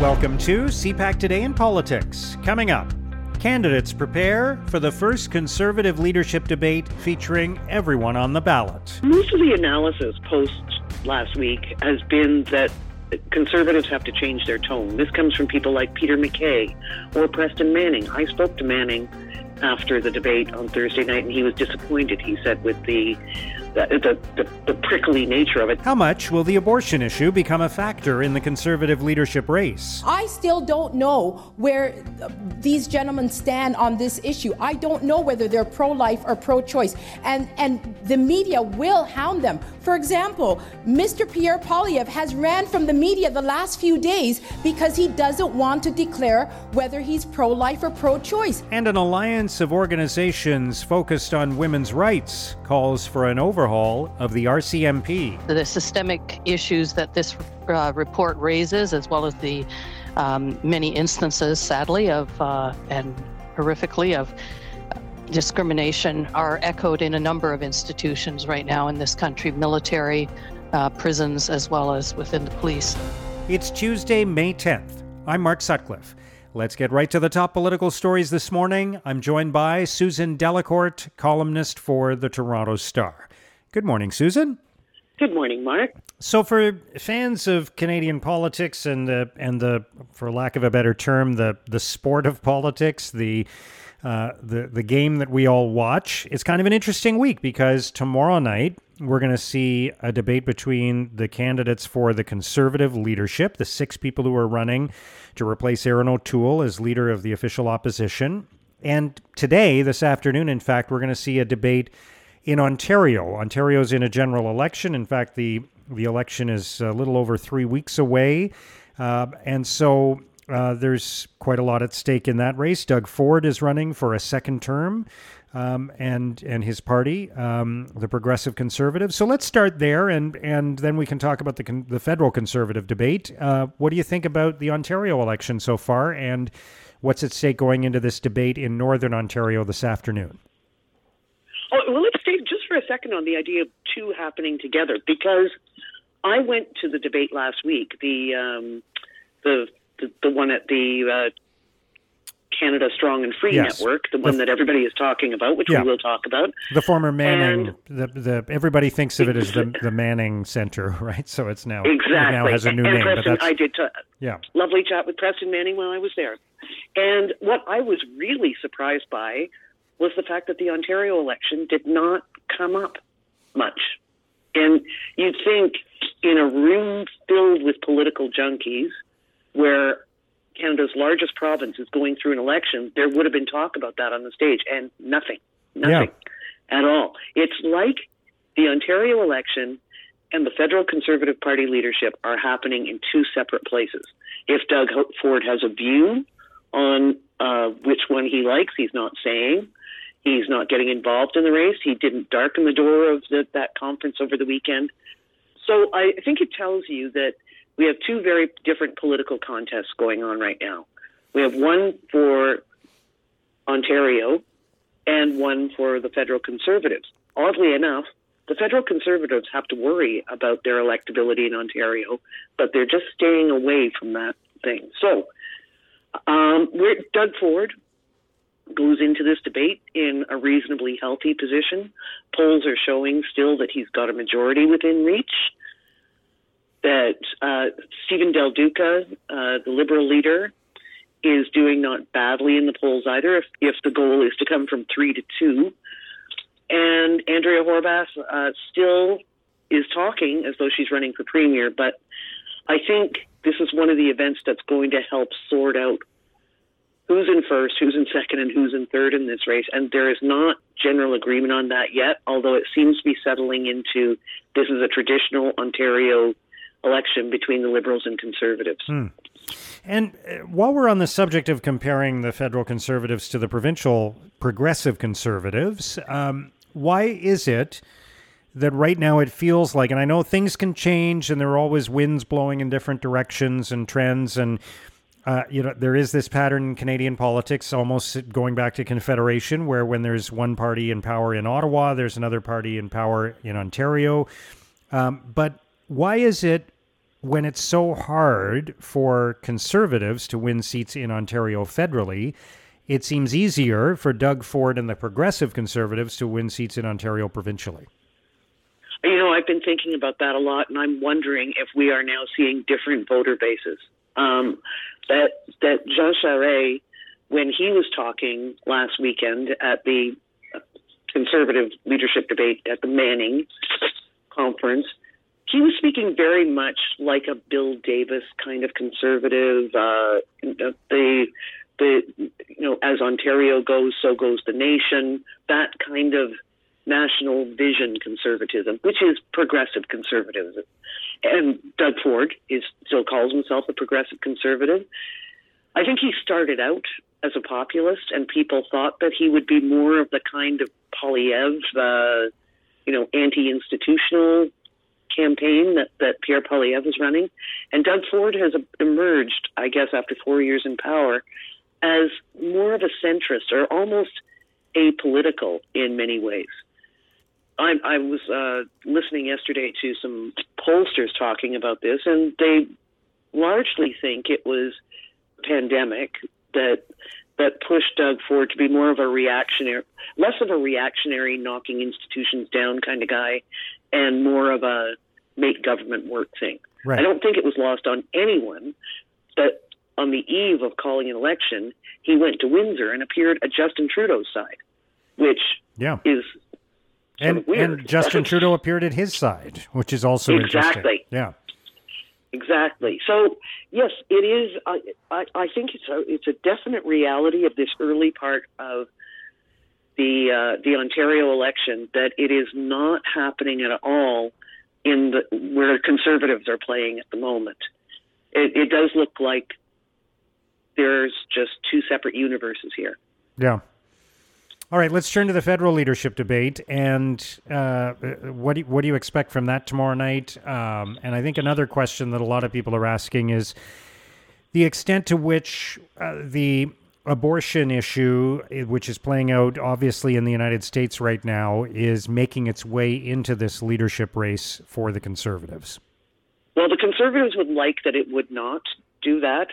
Welcome to CPAC Today in Politics. Coming up, candidates prepare for the first conservative leadership debate featuring everyone on the ballot. Most of the analysis post last week has been that conservatives have to change their tone. This comes from people like Peter MacKay or Preston Manning. I spoke to Manning after the debate on Thursday night, and he was disappointed, he said, with the the, the, the, prickly nature of it. How much will the abortion issue become a factor in the conservative leadership race? I still don't know where these gentlemen stand on this issue. I don't know whether they're pro life or pro choice. And, and the media will hound them. For example, Mr. Pierre Poilievre has ran from the media the last few days because he doesn't want to declare whether he's pro life or pro choice. And an alliance of organizations focused on women's rights calls for an overhaul overhaul of the RCMP. The systemic issues that this uh, report raises, as well as the um, many instances, sadly, of uh, and horrifically of discrimination, are echoed in a number of institutions right now in this country military, uh, prisons, as well as within the police. It's Tuesday, May 10th. I'm Mark Sutcliffe. Let's get right to the top political stories this morning. I'm joined by Susan Delacourt, columnist for the Toronto Star. Good morning, Susan. Good morning, Mark. So, for fans of Canadian politics and the and the, for lack of a better term, the the sport of politics, the uh, the the game that we all watch, it's kind of an interesting week because tomorrow night we're going to see a debate between the candidates for the Conservative leadership, the six people who are running to replace Erin O'Toole as leader of the official opposition. And today, this afternoon, in fact, we're going to see a debate in Ontario. Ontario's in a general election. In fact, the the election is a little over three weeks away, uh, and so uh, there's quite a lot at stake in that race. Doug Ford is running for a second term, um, and and his party, um, the Progressive Conservatives. So let's start there, and and then we can talk about the con- the federal Conservative debate. Uh, what do you think about the Ontario election so far, and what's at stake going into this debate in Northern Ontario this afternoon? Oh, well, let's stay just for a second on the idea of two happening together because I went to the debate last week, the um, the, the, the one at the uh, Canada Strong and Free yes. Network, the one the, that everybody is talking about, which yeah. we will talk about. The former Manning, and, the, the everybody thinks of it as the the Manning Center, right? So it's now exactly it now has a new and name. Preston, but I did t- yeah, lovely chat with Preston Manning while I was there, and what I was really surprised by was the fact that the Ontario election did not come up much. And you'd think in a room filled with political junkies, where Canada's largest province is going through an election, there would have been talk about that on the stage, and nothing, nothing yeah. at all. It's like the Ontario election and the federal Conservative Party leadership are happening in two separate places. If Doug Ford has a view on uh, which one he likes, he's not saying. He's not getting involved in the race. He didn't darken the door of the, that conference over the weekend. So I think it tells you that we have two very different political contests going on right now. We have one for Ontario and one for the federal conservatives. Oddly enough, the federal conservatives have to worry about their electability in Ontario, but they're just staying away from that thing. So, um, we're Doug Ford goes into this debate in a reasonably healthy position. Polls are showing still that he's got a majority within reach. That uh, Steven Del Duca, uh, the Liberal leader, is doing not badly in the polls either. If, if the goal is to come from three to two, and Andrea Horwath uh, still is talking as though she's running for premier, but I think this is one of the events that's going to help sort out who's in first, who's in second, and who's in third in this race. And there is not general agreement on that yet, although it seems to be settling into this is a traditional Ontario election between the Liberals and Conservatives. Hmm. And uh, while we're on the subject of comparing the federal Conservatives to the provincial Progressive Conservatives, um, why is it? that right now it feels like, and I know things can change and there are always winds blowing in different directions and trends, and uh, you know, there is this pattern in Canadian politics, almost going back to Confederation, where when there's one party in power in Ottawa, there's another party in power in Ontario. Um, but why is it when it's so hard for conservatives to win seats in Ontario federally, it seems easier for Doug Ford and the progressive conservatives to win seats in Ontario provincially. You know, I've been thinking about that a lot, and I'm wondering if we are now seeing different voter bases. Um, that that Jean Charest, when he was talking last weekend at the conservative leadership debate at the Manning conference, he was speaking very much like a Bill Davis kind of conservative. Uh, the the you know, as Ontario goes, so goes the nation. That kind of national vision conservatism, which is progressive conservatism. And Doug Ford is still calls himself a progressive conservative. I think he started out as a populist, and people thought that he would be more of the kind of Poilievre, uh, you know, anti-institutional campaign that, that Pierre Poilievre is running. And Doug Ford has emerged, I guess, after four years in power, as more of a centrist or almost apolitical in many ways. I, I was uh, listening yesterday to some pollsters talking about this, and they largely think it was pandemic that that pushed Doug Ford to be more of a reactionary, less of a reactionary, knocking institutions down kind of guy, and more of a make government work thing. Right. I don't think it was lost on anyone that on the eve of calling an election, he went to Windsor and appeared at Justin Trudeau's side, which yeah. is and, and Justin Trudeau appeared at his side, which is also exactly. interesting. Yeah. Exactly. So yes, it is. I, I, I think it's a it's a definite reality of this early part of the uh, the Ontario election that it is not happening at all in the where conservatives are playing at the moment. It, it does look like there's just two separate universes here. Yeah. All right, let's turn to the federal leadership debate. And uh, what, do you, what do you expect from that tomorrow night? Um, and I think another question that a lot of people are asking is the extent to which uh, the abortion issue, which is playing out obviously in the United States right now, is making its way into this leadership race for the conservatives. Well, the conservatives would like that it would not do that,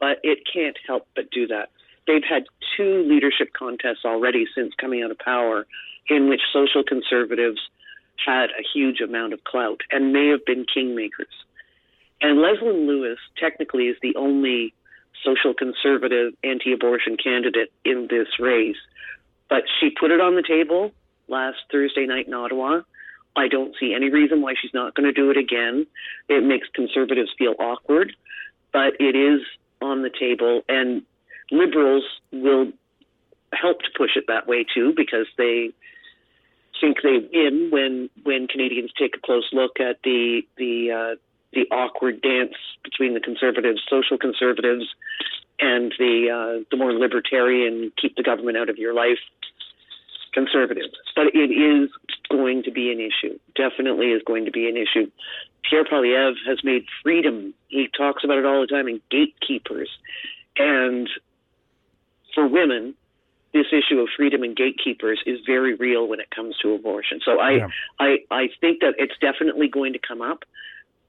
but it can't help but do that they've had two leadership contests already since coming out of power in which social conservatives had a huge amount of clout and may have been kingmakers. And Leslyn Lewis technically is the only social conservative anti abortion candidate in this race. But she put it on the table last Thursday night in Ottawa. I don't see any reason why she's not going to do it again. It makes conservatives feel awkward, but it is on the table. And liberals will help to push it that way too because they think they win when when Canadians take a close look at the the uh, the awkward dance between the conservatives, social conservatives, and the uh, the more libertarian, keep the government out of your life conservatives. But it is going to be an issue. Definitely is going to be an issue. Pierre Poilievre has made freedom. He talks about it all the time. And gatekeepers, and for women, this issue of freedom and gatekeepers is very real when it comes to abortion. So I, yeah. I, I think that it's definitely going to come up.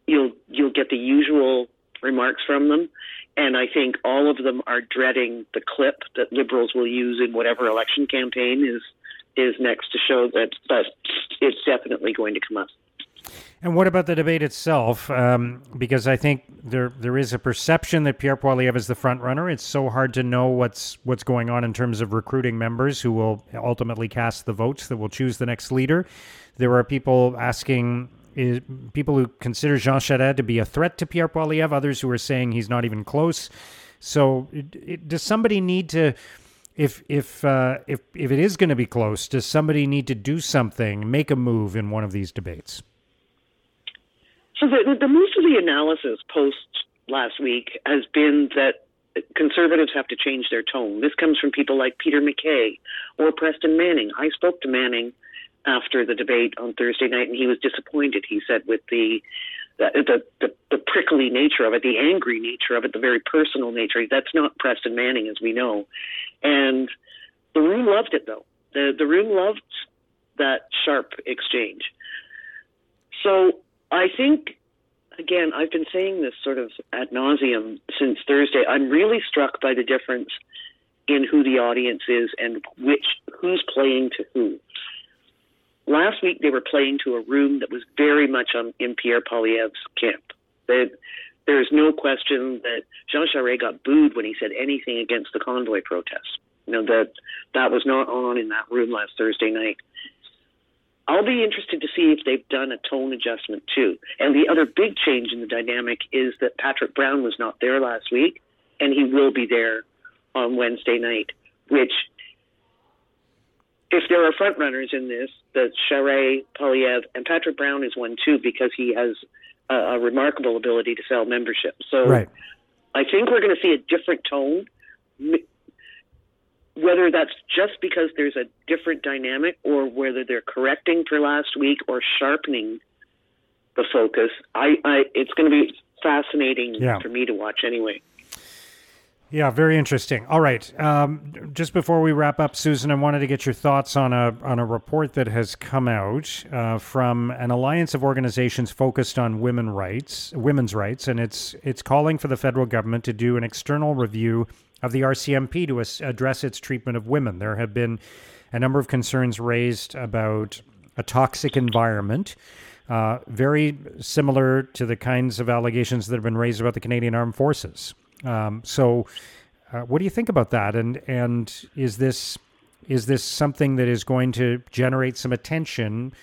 You'll you'll get the usual remarks from them, and I think all of them are dreading the clip that liberals will use in whatever election campaign is is next to show that. But it's definitely going to come up. And what about the debate itself? Um, because I think there there is a perception that Pierre Poilievre is the front runner. It's so hard to know what's what's going on in terms of recruiting members who will ultimately cast the votes that will choose the next leader. There are people asking is, people who consider Jean Charest to be a threat to Pierre Poilievre. Others who are saying he's not even close. So, it, it, does somebody need to? If if uh, if if it is going to be close, does somebody need to do something, make a move in one of these debates? So the, the most of the analysis post last week has been that conservatives have to change their tone. This comes from people like Peter MacKay or Preston Manning. I spoke to Manning after the debate on Thursday night, and he was disappointed. He said with the the, the, the prickly nature of it, the angry nature of it, the very personal nature. That's not Preston Manning, as we know. And the room loved it, though. The the room loved that sharp exchange. So I think again, I've been saying this sort of ad nauseum since Thursday. I'm really struck by the difference in who the audience is and which who's playing to who. Last week they were playing to a room that was very much on, in Pierre Poilievre's camp. They, there's no question that Jean Charest got booed when he said anything against the convoy protests. You know that that was not on in that room last Thursday night. I'll be interested to see if they've done a tone adjustment too. And the other big change in the dynamic is that Patrick Brown was not there last week, and he will be there on Wednesday night. Which, if there are front runners in this, that Charest, Poilievre, and Patrick Brown is one too because he has a, a remarkable ability to sell membership. So right. I think we're going to see a different tone. Whether that's just because there's a different dynamic or whether they're correcting for last week or sharpening the focus, I, I it's going to be fascinating Yeah. for me to watch anyway. Yeah, very interesting. All right, um, just before we wrap up, Susan, I wanted to get your thoughts on a on a report that has come out uh, from an alliance of organizations focused on women rights, women's rights, and it's it's calling for the federal government to do an external review of the RCMP to as- address its treatment of women. There have been a number of concerns raised about a toxic environment. Uh, very similar to the kinds of allegations that have been raised about the Canadian Armed Forces. Um, so, uh, what do you think about that? And and is this is this something that is going to generate some attention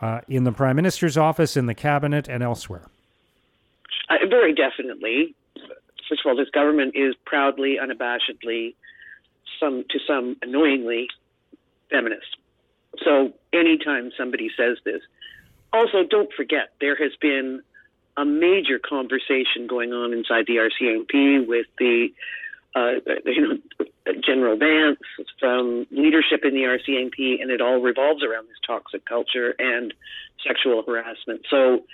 uh, in the Prime Minister's office, in the cabinet, and elsewhere? Uh, very definitely. First of all, this government is proudly, unabashedly, some to some annoyingly, feminist. So anytime somebody says this, also don't forget there has been a major conversation going on inside the RCMP with the uh, you know General Vance from leadership in the RCMP, and it all revolves around this toxic culture and sexual harassment. So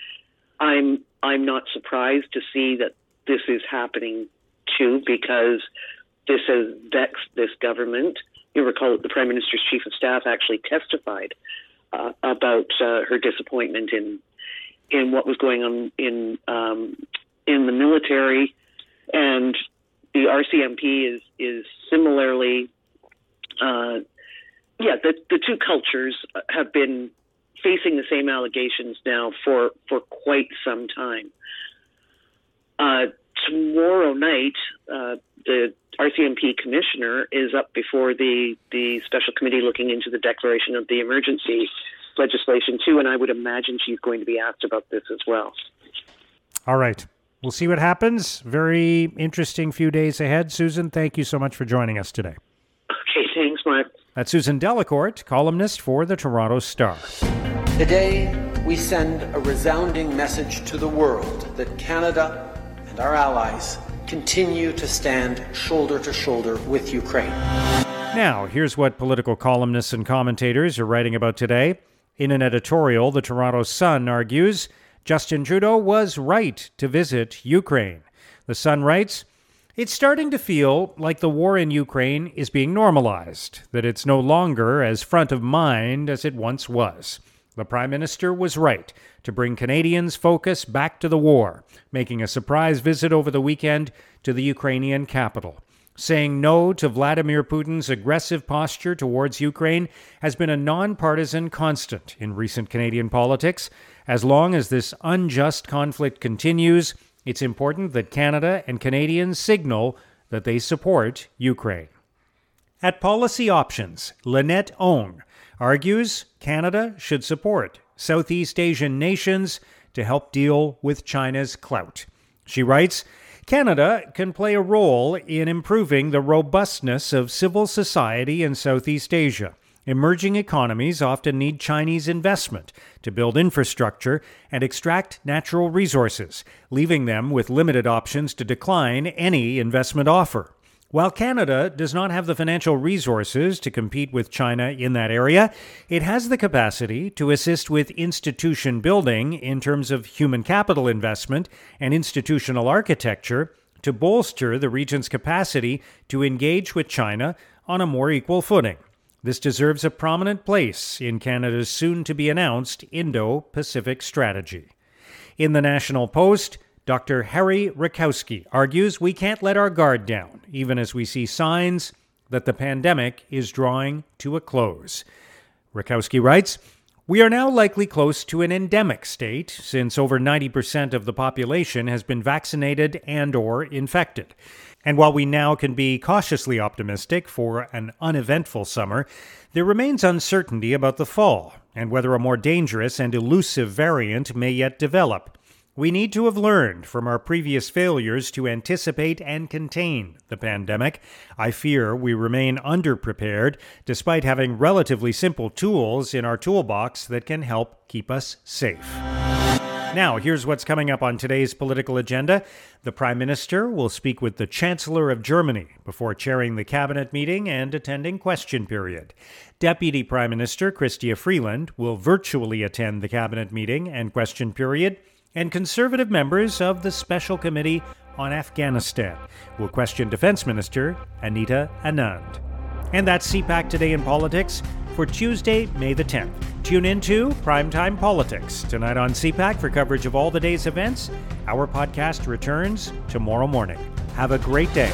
I'm I'm not surprised to see that this is happening too, because this has vexed this government. You recall the Prime Minister's Chief of Staff actually testified uh, about uh, her disappointment in in what was going on in um, in the military, and the RCMP is is similarly, uh, yeah, the the two cultures have been facing the same allegations now for for quite some time. Uh, tomorrow night, uh, the RCMP commissioner is up before the the special committee looking into the declaration of the emergency legislation too, and I would imagine she's going to be asked about this as well. All right. We'll see what happens. Very interesting few days ahead. Susan, thank you so much for joining us today. Okay, thanks, Mark. That's Susan Delacourt, columnist for the Toronto Star. Today, we send a resounding message to the world that Canada and our allies continue to stand shoulder to shoulder with Ukraine. Now, here's what political columnists and commentators are writing about today. In an editorial, the Toronto Sun argues Justin Trudeau was right to visit Ukraine. The Sun writes, It's starting to feel like the war in Ukraine is being normalized, that it's no longer as front of mind as it once was. The Prime Minister was right to bring Canadians' focus back to the war, making a surprise visit over the weekend to the Ukrainian capital. Saying no to Vladimir Putin's aggressive posture towards Ukraine has been a nonpartisan constant in recent Canadian politics. As long as this unjust conflict continues, it's important that Canada and Canadians signal that they support Ukraine. At Policy Options, Lynette Ong argues Canada should support Southeast Asian nations to help deal with China's clout. She writes, Canada can play a role in improving the robustness of civil society in Southeast Asia. Emerging economies often need Chinese investment to build infrastructure and extract natural resources, leaving them with limited options to decline any investment offer. While Canada does not have the financial resources to compete with China in that area, it has the capacity to assist with institution building in terms of human capital investment and institutional architecture to bolster the region's capacity to engage with China on a more equal footing. This deserves a prominent place in Canada's soon to be announced Indo Pacific strategy. In the National Post, Dr. Harry Rakowski argues we can't let our guard down, even as we see signs that the pandemic is drawing to a close. Rakowski writes, we are now likely close to an endemic state since over 90% of the population has been vaccinated and or infected. And while we now can be cautiously optimistic for an uneventful summer, there remains uncertainty about the fall and whether a more dangerous and elusive variant may yet develop. We need to have learned from our previous failures to anticipate and contain the pandemic. I fear we remain underprepared despite having relatively simple tools in our toolbox that can help keep us safe. Now, here's what's coming up on today's political agenda. The Prime Minister will speak with the Chancellor of Germany before chairing the cabinet meeting and attending question period. Deputy Prime Minister Chrystia Freeland will virtually attend the cabinet meeting and question period and conservative members of the Special Committee on Afghanistan will question Defense Minister Anita Anand. And that's CPAC Today in Politics for Tuesday, May the 10th. Tune in to Primetime Politics tonight on CPAC for coverage of all the day's events. Our podcast returns tomorrow morning. Have a great day.